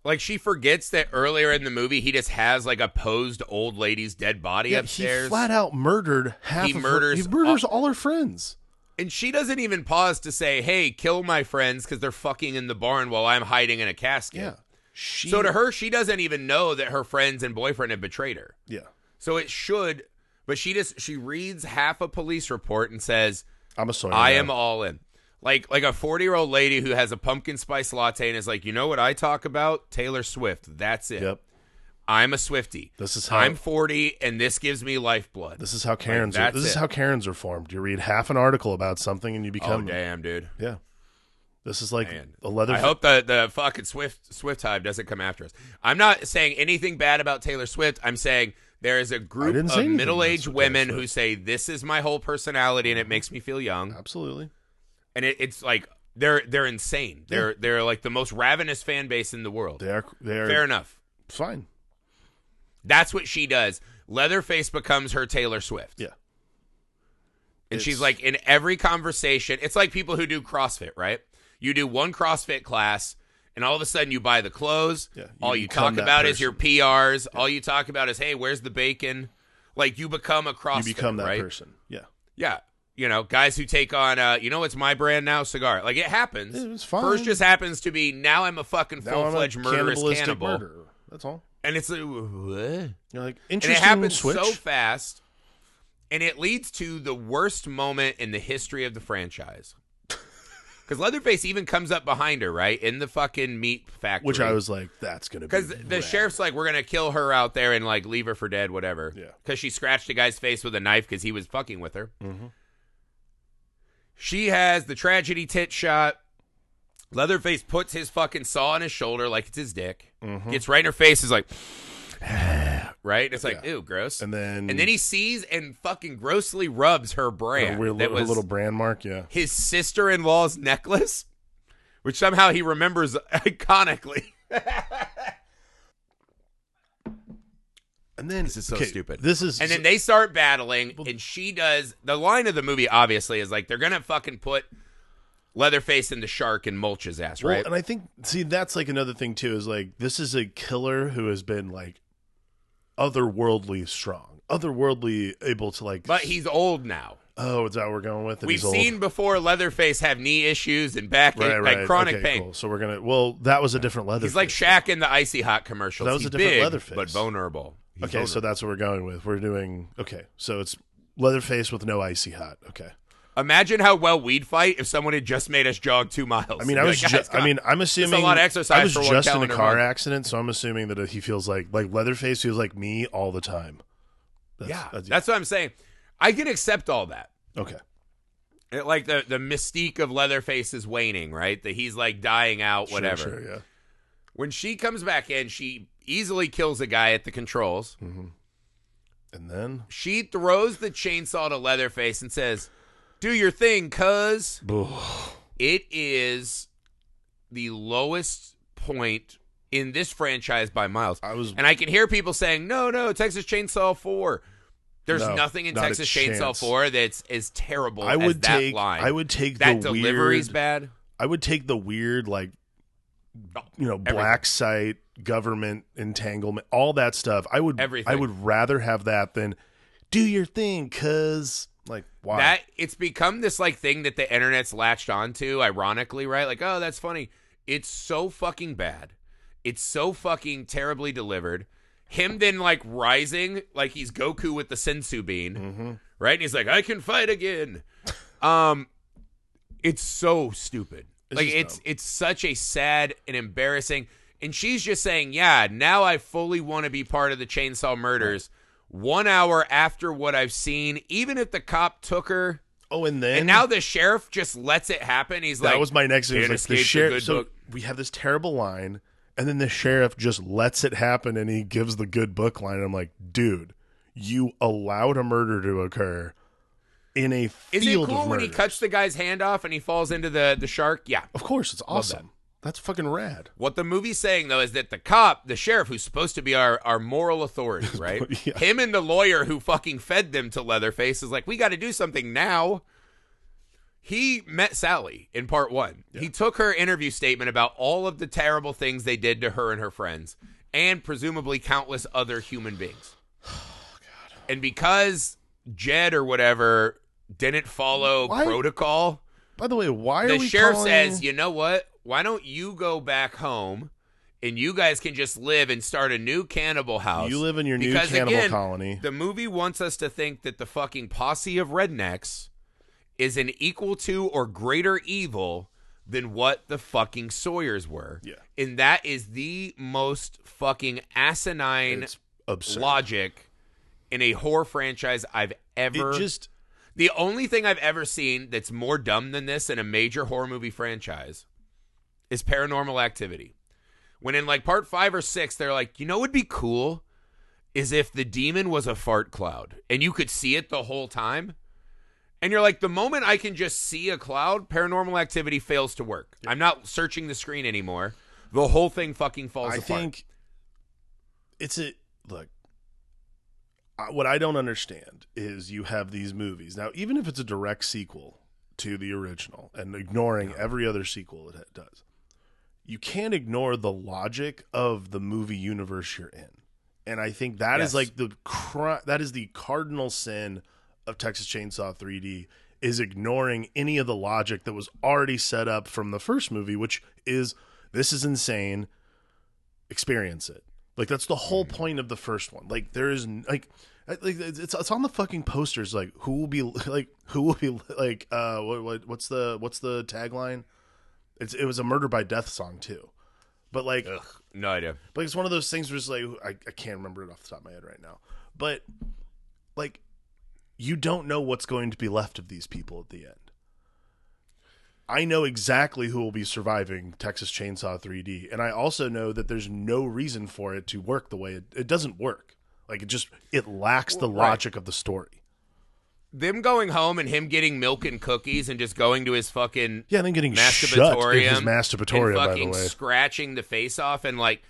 Like she forgets that earlier in the movie he just has like a posed old lady's dead body Yeah, upstairs. he flat out murdered half He of her- murders he murders all her friends. and she doesn't even pause to say, "Hey, kill my friends because they're fucking in the barn while I'm hiding in a casket." Yeah. She So to her, she doesn't even know that her friends and boyfriend have betrayed her. Yeah. So it should, but she just she reads half a police report and says, I'm a Sawyer. "I now. am all in." Like like a 40-year-old lady who has a pumpkin spice latte and is like, "You know what I talk about? Taylor Swift. That's it. Yep. I'm a Swifty. This is how I'm 40 and this gives me lifeblood." this is how Karens are, this is how Karens are formed. You read half an article about something and you oh, become oh damn, dude. Yeah. This is like Man. a leather I hope the the fucking Swift Swift Hive doesn't come after us. I'm not saying anything bad about Taylor Swift. I'm saying there is a group of middle aged women who say this is my whole personality and it makes me feel young. Absolutely. And it, it's like they're they're insane. They're they're like the most ravenous fan base in the world. They are they are Fair enough. fine. That's what she does. Leatherface becomes her Taylor Swift. Yeah. And she's It's- like in every conversation, it's like people who do CrossFit, right? You do one CrossFit class, and all of a sudden you buy the clothes. Yeah, you all you become talk that about is your. PRs. All you talk about is, hey, where's the bacon? Like you become a CrossFit. You become that person. Yeah. Yeah. You know, guys who take on, uh, you know, what's my brand now? Cigar. Like it happens. Yeah, it's fine. First just happens to be now I'm a fucking full fledged murderous cannibal. murderer. That's all. And it's like, what? You're like and interesting it happens switch. so fast and it leads to the worst moment in the history of the franchise because leatherface even comes up behind her right in the fucking meat factory which I was like, that's gonna be because the rad. sheriff's like we're gonna kill her out there and like leave her for dead whatever Yeah. because she scratched a guy's face with a knife because he was fucking with her Mhm. She has the tragedy tit shot leatherface puts his fucking saw on his shoulder like it's his dick Mhm. gets right in her face is like right it's like Yeah. ew gross and then and then he sees and fucking grossly rubs her her, brand weird that her was little brand mark. Yeah. his sister-in-law's necklace, which somehow he remembers iconically. And then This is so okay, stupid. This is And then they start battling, and she does. The line of the movie obviously is like they're gonna fucking put Leatherface in the shark and mulch his ass, Well, right? and I think see that's like another thing too is like this is a killer who has been like otherworldly strong, otherworldly able to like. but he's old now. oh, is that what we're going with? And We've he's old? seen before Leatherface have knee issues and back right, right, like chronic okay, pain. Cool. So we're gonna. Well, that was a different Leatherface. He's like Shaq in the icy hot commercials. That was He's a different big, Leatherface. but vulnerable. Okay, so that's what we're going with. We're doing okay. So it's Leatherface with no icy hot. Okay. imagine how well we'd fight if someone had just made us jog two miles. I mean, I was. like, ju- I mean, I'm assuming a lot of exercise I was just in a car month. accident, so I'm assuming that he feels like like Leatherface feels like me all the time. That's, yeah, that's, that's what I'm saying. I can accept all that. okay. It- like the the mystique of Leatherface is waning, right? That he's like dying out, Sure, whatever. sure, yeah. When she comes back in, she easily kills a guy at the controls. Mm-hmm. And then She throws the chainsaw to Leatherface and says, "Do your thing, cuz." It is the lowest point in this franchise by miles. I was And I can hear people saying, "No, no, Texas Chainsaw 4." There's No, nothing in not Texas Chainsaw 4 that's as terrible I as would that take line. I would take that the delivery's weird bad. I would take the weird like you know black site government entanglement all that stuff. I would Everything. I would rather have that than do your thing cuz like why That it's become this like thing that the internet's latched onto, ironically, right? Like, oh, that's funny. It's so fucking bad. It's so fucking terribly delivered. Him then like rising like he's Goku with the senzu bean, Mm-hmm. right? And he's like, I can fight again. Um, it's so stupid. It's like it's dumb. it's such a sad and embarrassing. And she's just saying, yeah, now I fully want to be part of the chainsaw murders. One hour after what I've seen, even if the cop took her, Oh, and then and now the sheriff just lets it happen. He's that like, "That was my next thing. Like the sheriff. So book." we have this terrible line, and then the sheriff just lets it happen, and he gives the good book line. I'm like, dude, you allowed a murder to occur in a Is field it cool of when he cuts the guy's hand off and he falls into the the shark? Yeah. Of course, it's awesome. That's fucking rad. What the movie's saying though is that the cop, the sheriff, who's supposed to be our, our moral authority, right? Yeah. Him and the lawyer who fucking fed them to Leatherface is like, we got to do something now. He met Sally in part one. He took her interview statement about all of the terrible things they did to her and her friends, and presumably countless other human beings. Oh, and because Jed or whatever didn't follow Why- protocol, By the way, why are the sheriff calling- says, "You know what? Why don't you go back home, and you guys can just live and start a new cannibal house? You live in your new cannibal again, colony. The movie wants us to think that the fucking posse of rednecks is an equal to or greater evil than what the fucking Sawyers were. Yeah. and that is the most fucking asinine logic in a horror franchise I've ever It just the only thing I've ever seen that's more dumb than this in a major horror movie franchise is paranormal activity. When in like part five or six, they're like, you know what would be cool? Is if the demon was a fart cloud and you could see it the whole time. And you're like, the moment I can just see a cloud, paranormal activity fails to work. I'm not searching the screen anymore. The whole thing fucking falls apart. I apart. think it's a look. What I don't understand is you have these movies now, even if it's a direct sequel to the original, and ignoring every other sequel it does, you can't ignore the logic of the movie universe you're in, and I think that is Yes. like the that is the cardinal sin of Texas Chainsaw 3D is ignoring any of the logic that was already set up from the first movie, which is this is insane experience it. Like that's the whole point of the first one. Like there is like like it's it's on the fucking posters. Like who will be like who will be like uh what, what what's the what's the tagline? It's it was a murder by death song too, but like Ugh, no idea. but it's one of those things where it's like I, I can't remember it off the top of my head right now. But like you don't know what's going to be left of these people at the end. I know exactly who will be surviving Texas Chainsaw 3D, and I also know that there's no reason for it to work the way it, it doesn't work. Like it just it lacks the Right. logic of the story. Them going home and him getting milk and cookies and just going to his fucking Yeah, then getting in his masturbatorium, masturbatorium. By the fucking way, scratching the face off and like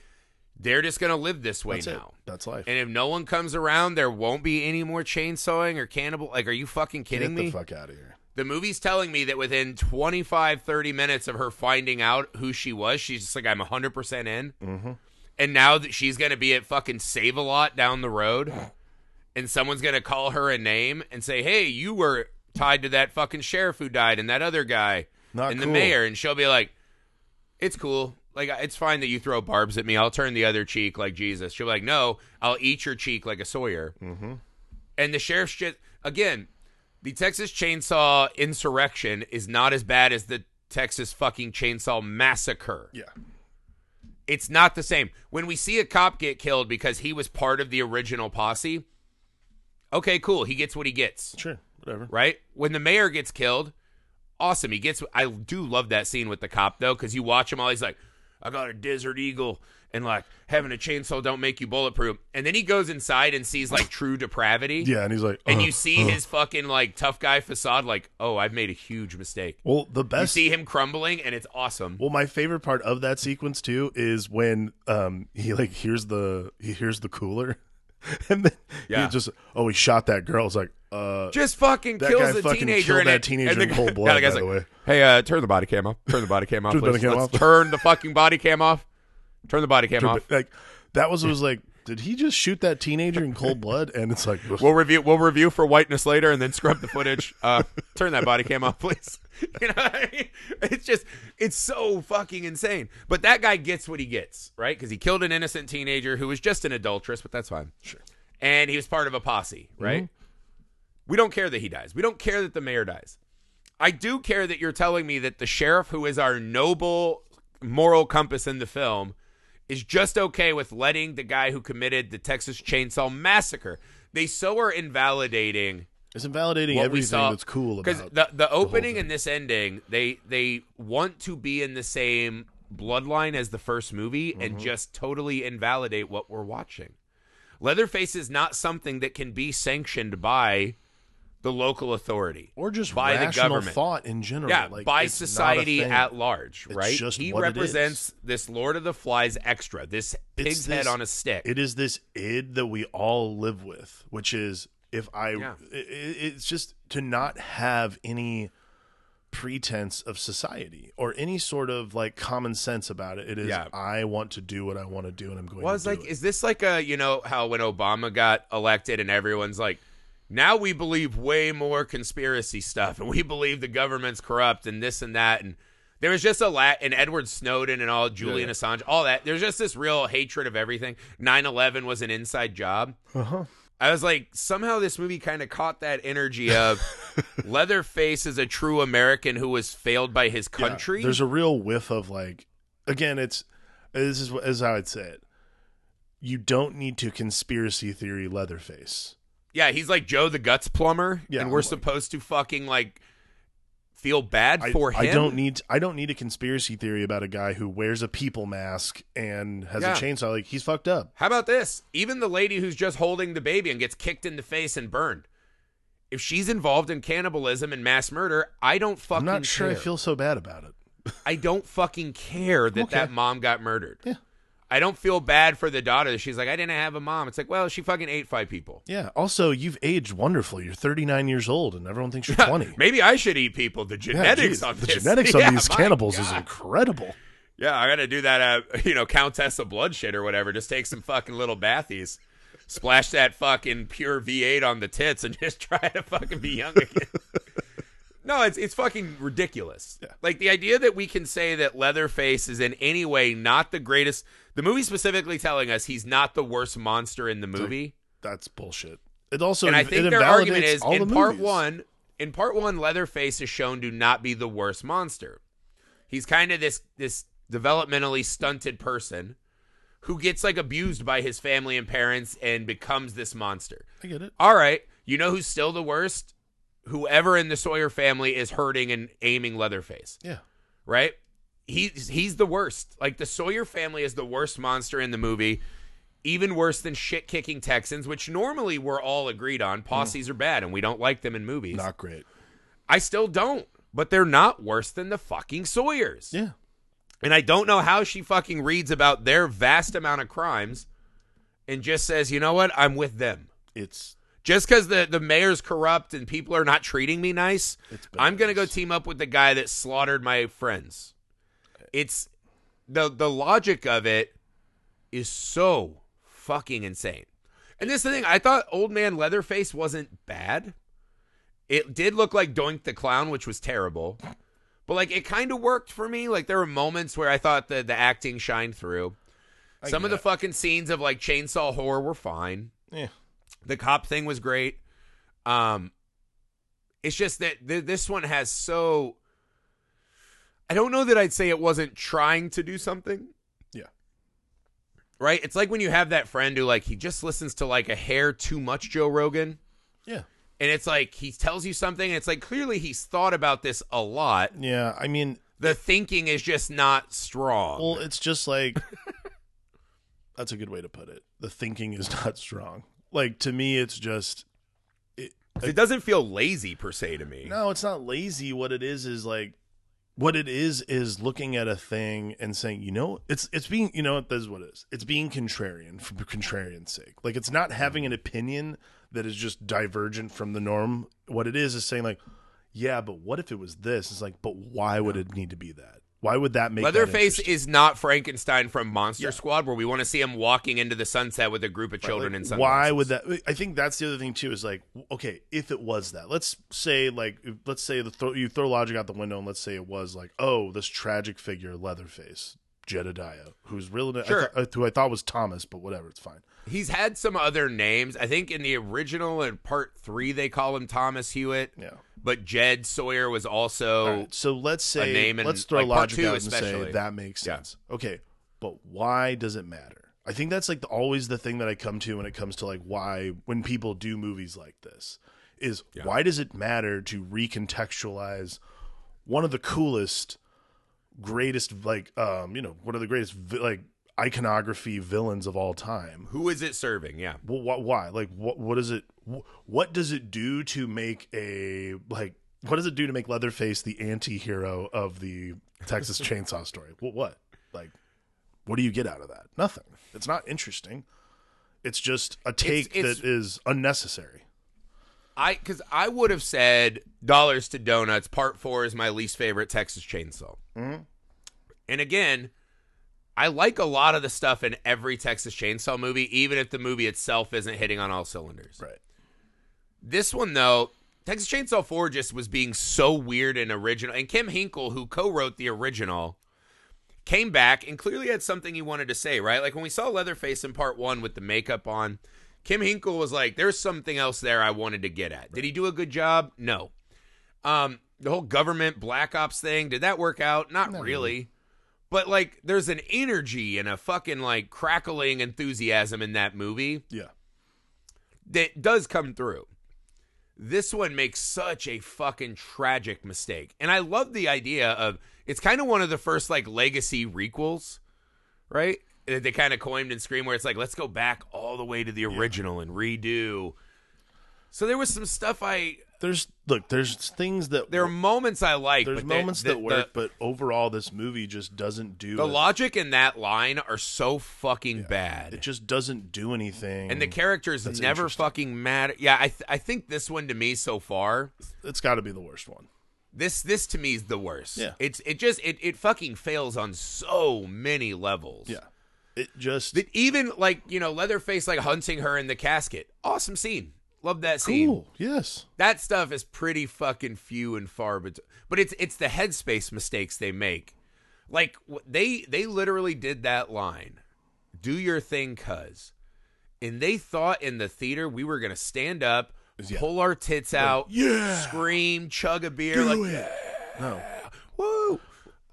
they're just gonna live this way that's it. now. That's life. And if no one comes around, there won't be any more chainsawing or cannibal. Like, are you fucking kidding Get me? the fuck out of here. The movie's telling me that within 25, 30 minutes of her finding out who she was, she's just like, I'm 100% in. Mm-hmm. And now that she's going to be at fucking Save a Lot down the road, and someone's going to call her a name and say, hey, you were tied to that fucking sheriff who died and that other guy Not and cool. the mayor. And she'll be like, it's cool. Like, it's fine that you throw barbs at me. I'll turn the other cheek like Jesus. She'll be like, no, I'll eat your cheek like a Sawyer. Mm-hmm. And the sheriff's just again, the Texas Chainsaw Insurrection is not as bad as the Texas fucking Chainsaw Massacre. Yeah. It's not the same. When we see a cop get killed because he was part of the original posse, okay, cool. He gets what he gets, Sure. Whatever. right? When the mayor gets killed, awesome. He gets. I do love that scene with the cop though, because you watch him all. He's like, I got a Desert Eagle, and like having a chainsaw don't make you bulletproof. And then he goes inside and sees like true depravity. Yeah, and he's like, And "Uh, you see uh." his fucking like tough guy facade, like, oh, I've made a huge mistake. Well, the best. You see him crumbling, and it's awesome. well, my favorite part of that sequence too is when um he like hears the he hears the cooler, and then Yeah. he just oh he shot that girl. It's like uh Just fucking That kills guy the fucking teenager. killed and that it- teenager and the in cold blood, the guy's by the like, way. Hey, uh, turn the body cam off. Turn the body cam off. Turn the please. body cam Let's off. Turn the fucking body cam off. Turn the body cam off. like that was was like did he just shoot that teenager in cold blood? And it's like We'll review. We'll review for whiteness later, and then scrub the footage. Uh, turn that body cam off, please. You know, what I mean? it's just it's so fucking insane. But that guy gets what he gets, right? Because he killed an innocent teenager who was just an adulteress, but that's fine. Sure. And he was part of a posse, right? We don't care that he dies. We don't care that the mayor dies. I do care that you're telling me that the sheriff, who is our noble moral compass in the film, is just okay with letting the guy who committed the Texas Chainsaw Massacre. They so are invalidating it's invalidating everything that's cool because the the opening thing. and this ending they they want to be in the same bloodline as the first movie Mm-hmm. and just totally invalidate what we're watching. Leatherface is not something that can be sanctioned by the local authority or just by the government. thought in general. Yeah, like, by it's not a society at large, right? just he it represents this Lord of the Flies extra, this pig's It's head on a stick. It is this id that we all live with, which is if I, Yeah. i- i- it's just to not have any pretense of society or any sort of like common sense about it. It is Yeah. I want to do what I want to do, and I'm going Well, to it's like, it. is this like a you know how when Obama got elected and everyone's like, now we believe way more conspiracy stuff and we believe the government's corrupt and this and that and there was just a lot and Edward Snowden and all Julian Yeah. Assange, all that. There's just this real hatred of everything. 9/11 was an inside job. Uh-huh. I was like, somehow this movie kind of caught that energy of Leatherface is a true American who was failed by his Yeah, country. there's a real whiff of like, again, it's this is, is how I'd say it. You don't need to conspiracy theory Leatherface. Yeah, he's like Joe the Guts plumber, Yeah, and we're I'm like- supposed to fucking like feel bad I, for him. I don't need I don't need a conspiracy theory about a guy who wears a people mask and has Yeah. a chainsaw. Like he's fucked up. How about this? Even the lady who's just holding the baby and gets kicked in the face and burned. If she's involved in cannibalism and mass murder, I don't fucking. I'm not sure care. I feel so bad about it. I don't fucking care that Okay. that mom got murdered. Yeah. I don't feel bad for the daughter. She's like, I didn't have a mom. It's like, well, she fucking ate five people. Yeah. Also, you've aged wonderfully. You're 39 years old, and everyone thinks you're 20. Maybe I should eat people. The Yeah, genetics geez, on the this. genetics on Yeah, these cannibals is incredible. Yeah, I got to do that. Uh, you know, Countess of Bloodshed or whatever. Just take some fucking little bathies, splash that fucking pure V8 on the tits, and just try to fucking be young again. No, it's it's fucking ridiculous. Yeah. Like the idea that we can say that Leatherface is in any way not the greatest. The movie specifically telling us he's not the worst monster in the movie. That's bullshit. It also and I think their argument is in the part movies. one. In part one, Leatherface is shown to not be the worst monster. He's kind of this this developmentally stunted person who gets like abused by his family and parents and becomes this monster. I get it. All right, you know who's still the worst? Whoever in the Sawyer family is hurting and aiming Leatherface, Yeah. right? He's he's the worst. Like the Sawyer family is the worst monster in the movie. Even worse than shit kicking Texans, which normally we're all agreed on. Posses are bad and we don't like them in movies. Not great. I still don't, but they're not worse than the fucking Sawyers. Yeah. And I don't know how she fucking reads about their vast amount of crimes and just says, you know what, I'm with them. It's Just because the, the mayor's corrupt and people are not treating me nice, I'm going to go team up with the guy that slaughtered my friends. It's the the logic of it is so fucking insane. And this is the thing, I thought Old Man Leatherface wasn't bad. It did look like Doink the Clown, which was terrible. But like it kind of worked for me. Like there were moments where I thought the the acting shined through. I Some of the fucking scenes of like chainsaw horror were fine. Yeah. The cop thing was great. Um, it's just that th- this one has so. I don't know that I'd say it wasn't trying to do something. Yeah. Right. It's like when you have that friend who like he just listens to like a hair too much Joe Rogan, Yeah. and it's like he tells you something, and it's like clearly he's thought about this a lot. Yeah. I mean, the thinking is just not strong. Well, it's just like that's a good way to put it. The thinking is not strong. Like to me, it's just it doesn't feel lazy per se to me. no, it's not lazy. What it is is like what it is is looking at a thing and saying, you know, it's it's being, you know, this is what it is. It's being contrarian for contrarian's sake. Like it's not having an opinion that is just divergent from the norm. What it is is saying like, yeah, but what if it was this? It's like, but why would it need to be that? Why would that make that Leatherface interesting? is not Frankenstein from Monster Yeah. Squad, where we want to see him walking into the sunset with a group of children Like, in sunglasses. why would that i think that's the other thing too is like okay if it was that let's say like let's say the throw, you throw logic out the window and let's say it was like oh this tragic figure leatherface jedediah who's real I Sure. th- who i thought was thomas but whatever it's fine He's had some other names. I think in the original in part three they call him Thomas Hewitt, yeah but Jed Sawyer was also. Right, so let's say name let's throw like, logic out and say that makes Yeah. sense okay but why does it matter i think that's like the, always the thing that i come to when it comes to like why when people do movies like this is Yeah. why does it matter to recontextualize one of the coolest greatest like um you know one of the greatest like iconography villains of all time Who is it serving? Yeah. well, wh- why like what what does it wh- what does it do to make a like what does it do to make leatherface the anti-hero of the texas chainsaw story well, what like what do you get out of that nothing it's not interesting it's just a take it's- that is unnecessary I because I would have said Dollars to Donuts Part Four is my least favorite Texas Chainsaw. Mhm. And again, I like a lot of the stuff in every Texas Chainsaw movie, even if the movie itself isn't hitting on all cylinders. right This one though, Texas Chainsaw Four just was being so weird and original. And Kim Henkel, who co-wrote the original, came back and clearly had something he wanted to say. Right, like when we saw Leatherface in Part One with the makeup on. Kim Henkel was like, "There's something else there I wanted to get at." Did he do a good job? No. Um, the whole government black ops thing did that work out? Not Not really. But like, there's an energy and a fucking like crackling enthusiasm in that movie yeah that does come through. This one makes such a fucking tragic mistake. And I love the idea of it's kind of one of the first like legacy requels, right? That they kind of coined and scream where it's like, let's go back all the way to the original and redo. So there was some stuff I there's look there's things that there are moments I like. there's moments the- that work The, but overall this movie just doesn't do the it. logic in that line are so fucking bad. it just doesn't do anything and the characters never fucking matter. Yeah, I th- I think this one to me so far it's got to be the worst one This this to me is the worst. Yeah. It's it just it, it fucking fails on so many levels. yeah it just That even like, you know, Leatherface like hunting her in the casket. Awesome scene. Love that scene. cool yes That stuff is pretty fucking few and far but but it's it's the headspace mistakes they make. Like they they literally did that line. Do your thing cuz. And they thought in the theater we were going to stand up, Yeah. pull our tits out, yeah scream, chug a beer do like it no woo.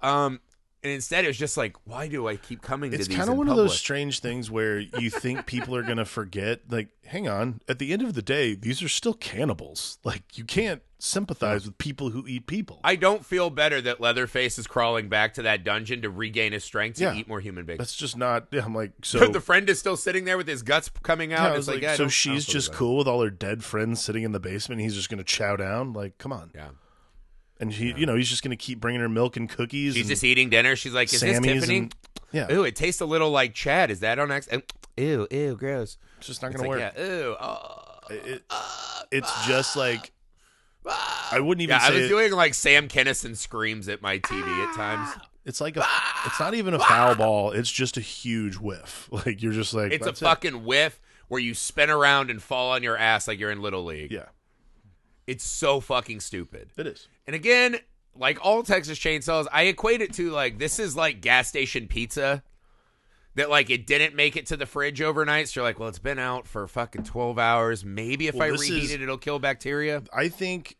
Um, and instead it was just like, why do I keep coming it's to these? It's kind of one of those strange things where you think people are going to forget like hang on at the end of the day these are still cannibals like you can't sympathize with people who eat people I don't feel better that Leatherface is crawling back to that dungeon to regain his strength to Yeah. eat more human beings. that's just not yeah, i'm like so the friend is still sitting there with his guts coming out. yeah, it's like, like, so she's just cool with all her dead friends sitting in the basement. He's just going to chow down. Like, come on. Yeah, And he, you know, he's just going to keep bringing her milk and cookies. she's and just eating dinner. She's like, is this Tiffany? and- yeah, Ooh, it tastes a little like Chad. Is that on accident? Ew, ew, gross. it's just not going to like, work. yeah, ew. Oh. It- uh, it's just uh, like I wouldn't even Yeah, I was it- doing like Sam Kinison screams at my TV at times. it's like a, ah, it's not even a ah. foul ball. It's just a huge whiff. Like you're just like It's a that's it. fucking whiff where you spin around and fall on your ass like you're in Little League. yeah. It's so fucking stupid. It is. And again, like all Texas chainsaws, I equate it to like this is like gas station pizza that like it didn't make it to the fridge overnight. So you're like, well, it's been out for fucking 12 hours. Maybe if Well, I reheat is- it, it'll kill bacteria. I think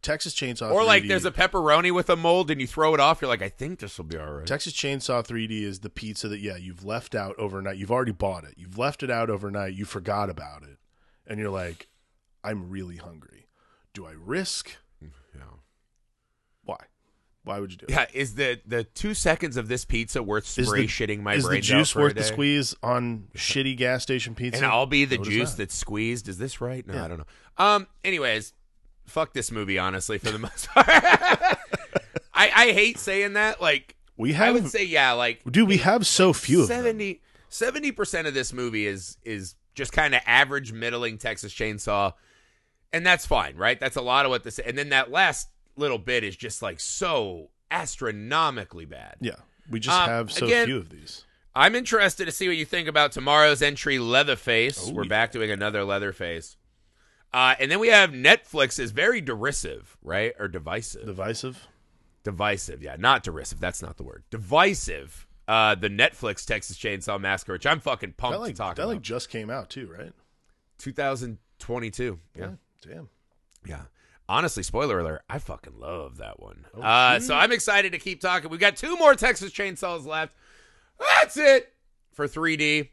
Texas Chainsaw Or like 3D there's a pepperoni with a mold and you throw it off. You're like, I think this will be all right. Texas Chainsaw 3D is the pizza that yeah you've left out overnight. You've already bought it. You've left it out overnight. You forgot about it, and you're like, I'm really hungry. Do I risk? Yeah. Why? Why would you do it? Yeah, is the the two seconds of this pizza worth spray the- shitting my brain? Is the juice out for a worth the day? squeeze on shitty gas station pizza? And I'll be the juice that? that's squeezed. Is this right? No, Yeah. I don't know. Um. Anyways, fuck this movie. Honestly, for the most part, I I hate saying that. Like, we have I would say, yeah, like dude. We have so few of them. 70 percent of this movie is is just kind of average, middling Texas Chainsaw, and that's fine, right? That's a lot of what this. And then that last little bit is just like so astronomically bad. Yeah, we just Um, have so again- few of these. I'm interested to see what you think about tomorrow's entry, Leatherface. Oh, We're yeah. back doing another Leatherface. Uh, and then we have Netflix is very derisive, right? Or divisive. Divisive. divisive, yeah. Not derisive. That's not the word. Divisive. Uh, the Netflix Texas Chainsaw Massacre, which I'm fucking pumped That like to talk that about. like just came out too, right? 2022. Yeah. Damn. Yeah. Honestly, spoiler alert, I fucking love that one. Oh, uh, so I'm excited to keep talking. We've got two more Texas Chainsaws left. That's it for 3D.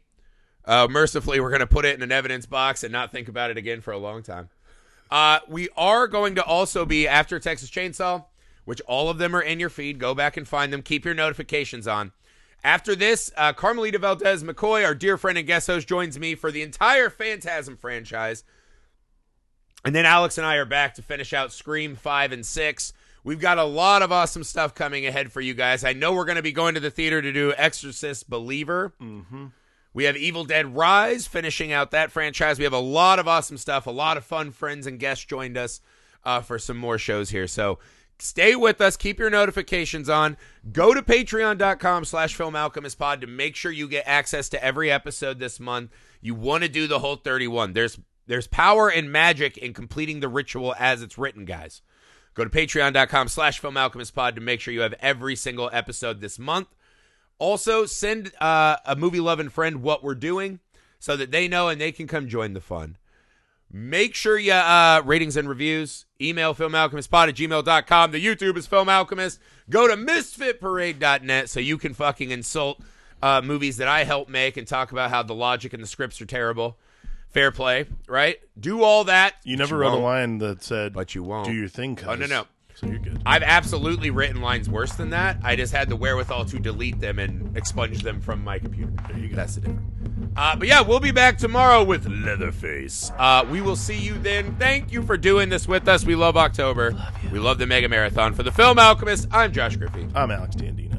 Uh, mercifully, we're going to put it in an evidence box and not think about it again for a long time. Uh, we are going to also be after Texas Chainsaw, which all of them are in your feed. Go back and find them. Keep your notifications on. After this, uh, Carmelita Valdez McCoy, our dear friend and guest host, joins me for the entire Phantasm franchise. And then Alex and I are back to finish out Scream 5 and 6. We've got a lot of awesome stuff coming ahead for you guys. I know we're going to be going to the theater to do Exorcist Believer. Mm-hmm. We have Evil Dead Rise finishing out that franchise. We have a lot of awesome stuff. A lot of fun friends and guests joined us uh, for some more shows here. So stay with us. Keep your notifications on. Go to patreon.com slash film alchemist pod to make sure you get access to every episode this month. You want to do the whole 31. There's there's power and magic in completing the ritual as it's written, guys. Go to patreon.com slash film alchemist pod to make sure you have every single episode this month. Also, send uh, a movie loving friend what we're doing so that they know and they can come join the fun. Make sure you uh, ratings and reviews. Email filmalchemistpod at gmail.com. The YouTube is Film Alchemist. Go to misfitparade.net so you can fucking insult uh, movies that I help make and talk about how the logic and the scripts are terrible. Fair play, right? Do all that. You never wrote a line that said, But you won't. Do your thing, cuz. Oh, no, no. So you're good. I've absolutely written lines worse than that. I just had the wherewithal to delete them and expunge them from my computer. There you go. That's the difference. Uh, but yeah, we'll be back tomorrow with Leatherface. Uh, we will see you then. Thank you for doing this with us. We love October. we love the Mega Marathon. For the Film Alchemist, I'm Josh Griffey. I'm Alex Dandino.